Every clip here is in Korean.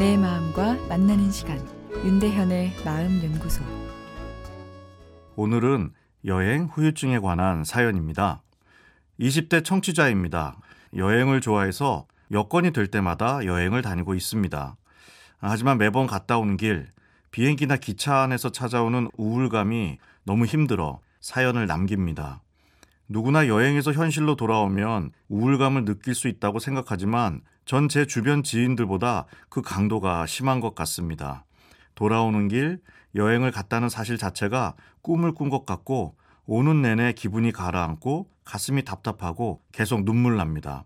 내 마음과 만나는 시간 윤대현의 마음 연구소 오늘은 여행 후유증에 관한 사연입니다. 20대 청취자입니다. 여행을 좋아해서 여건이 될 때마다 여행을 다니고 있습니다. 하지만 매번 갔다 오는 길 비행기나 기차 안에서 찾아오는 우울감이 너무 힘들어 사연을 남깁니다. 누구나 여행에서 현실로 돌아오면 우울감을 느낄 수 있다고 생각하지만 전 제 주변 지인들보다 그 강도가 심한 것 같습니다. 돌아오는 길 여행을 갔다는 사실 자체가 꿈을 꾼 것 같고 오는 내내 기분이 가라앉고 가슴이 답답하고 계속 눈물 납니다.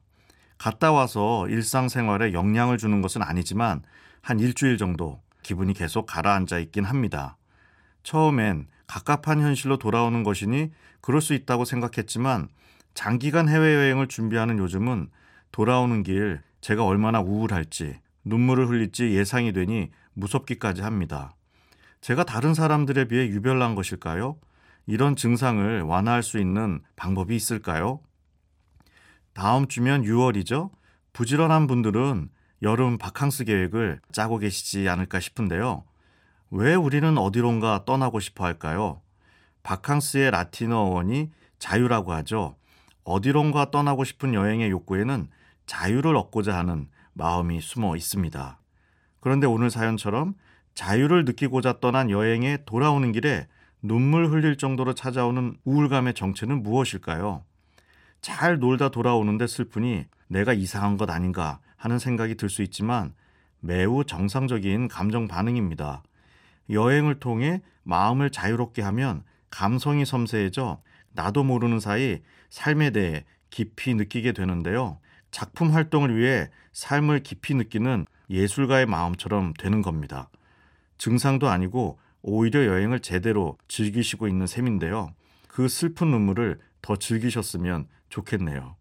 갔다 와서 일상생활에 영향을 주는 것은 아니지만 한 일주일 정도 기분이 계속 가라앉아 있긴 합니다. 처음엔 갑갑한 현실로 돌아오는 것이니 그럴 수 있다고 생각했지만 장기간 해외여행을 준비하는 요즘은 돌아오는 길 제가 얼마나 우울할지 눈물을 흘릴지 예상이 되니 무섭기까지 합니다. 제가 다른 사람들에 비해 유별난 것일까요? 이런 증상을 완화할 수 있는 방법이 있을까요? 다음 주면 6월이죠? 부지런한 분들은 여름 바캉스 계획을 짜고 계시지 않을까 싶은데요. 왜 우리는 어디론가 떠나고 싶어 할까요? 바캉스의 라틴어 어원이 자유라고 하죠. 어디론가 떠나고 싶은 여행의 욕구에는 자유를 얻고자 하는 마음이 숨어 있습니다. 그런데 오늘 사연처럼 자유를 느끼고자 떠난 여행에 돌아오는 길에 눈물 흘릴 정도로 찾아오는 우울감의 정체는 무엇일까요? 잘 놀다 돌아오는데 슬프니 내가 이상한 것 아닌가 하는 생각이 들 수 있지만 매우 정상적인 감정 반응입니다. 여행을 통해 마음을 자유롭게 하면 감성이 섬세해져 나도 모르는 사이 삶에 대해 깊이 느끼게 되는데요. 작품 활동을 위해 삶을 깊이 느끼는 예술가의 마음처럼 되는 겁니다. 증상도 아니고 오히려 여행을 제대로 즐기시고 있는 셈인데요. 그 슬픈 눈물을 더 즐기셨으면 좋겠네요.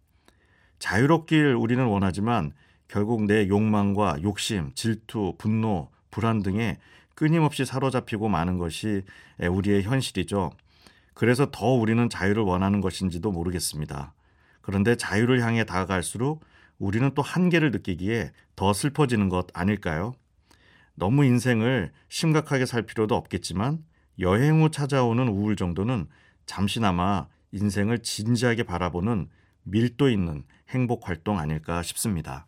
자유롭길 우리는 원하지만 결국 내 욕망과 욕심, 질투, 분노, 불안 등에 끊임없이 사로잡히고 마는 것이 우리의 현실이죠. 그래서 더 우리는 자유를 원하는 것인지도 모르겠습니다. 그런데 자유를 향해 다가갈수록 우리는 또 한계를 느끼기에 더 슬퍼지는 것 아닐까요? 너무 인생을 심각하게 살 필요도 없겠지만 여행 후 찾아오는 우울 정도는 잠시나마 인생을 진지하게 바라보는 밀도 있는 행복 활동 아닐까 싶습니다.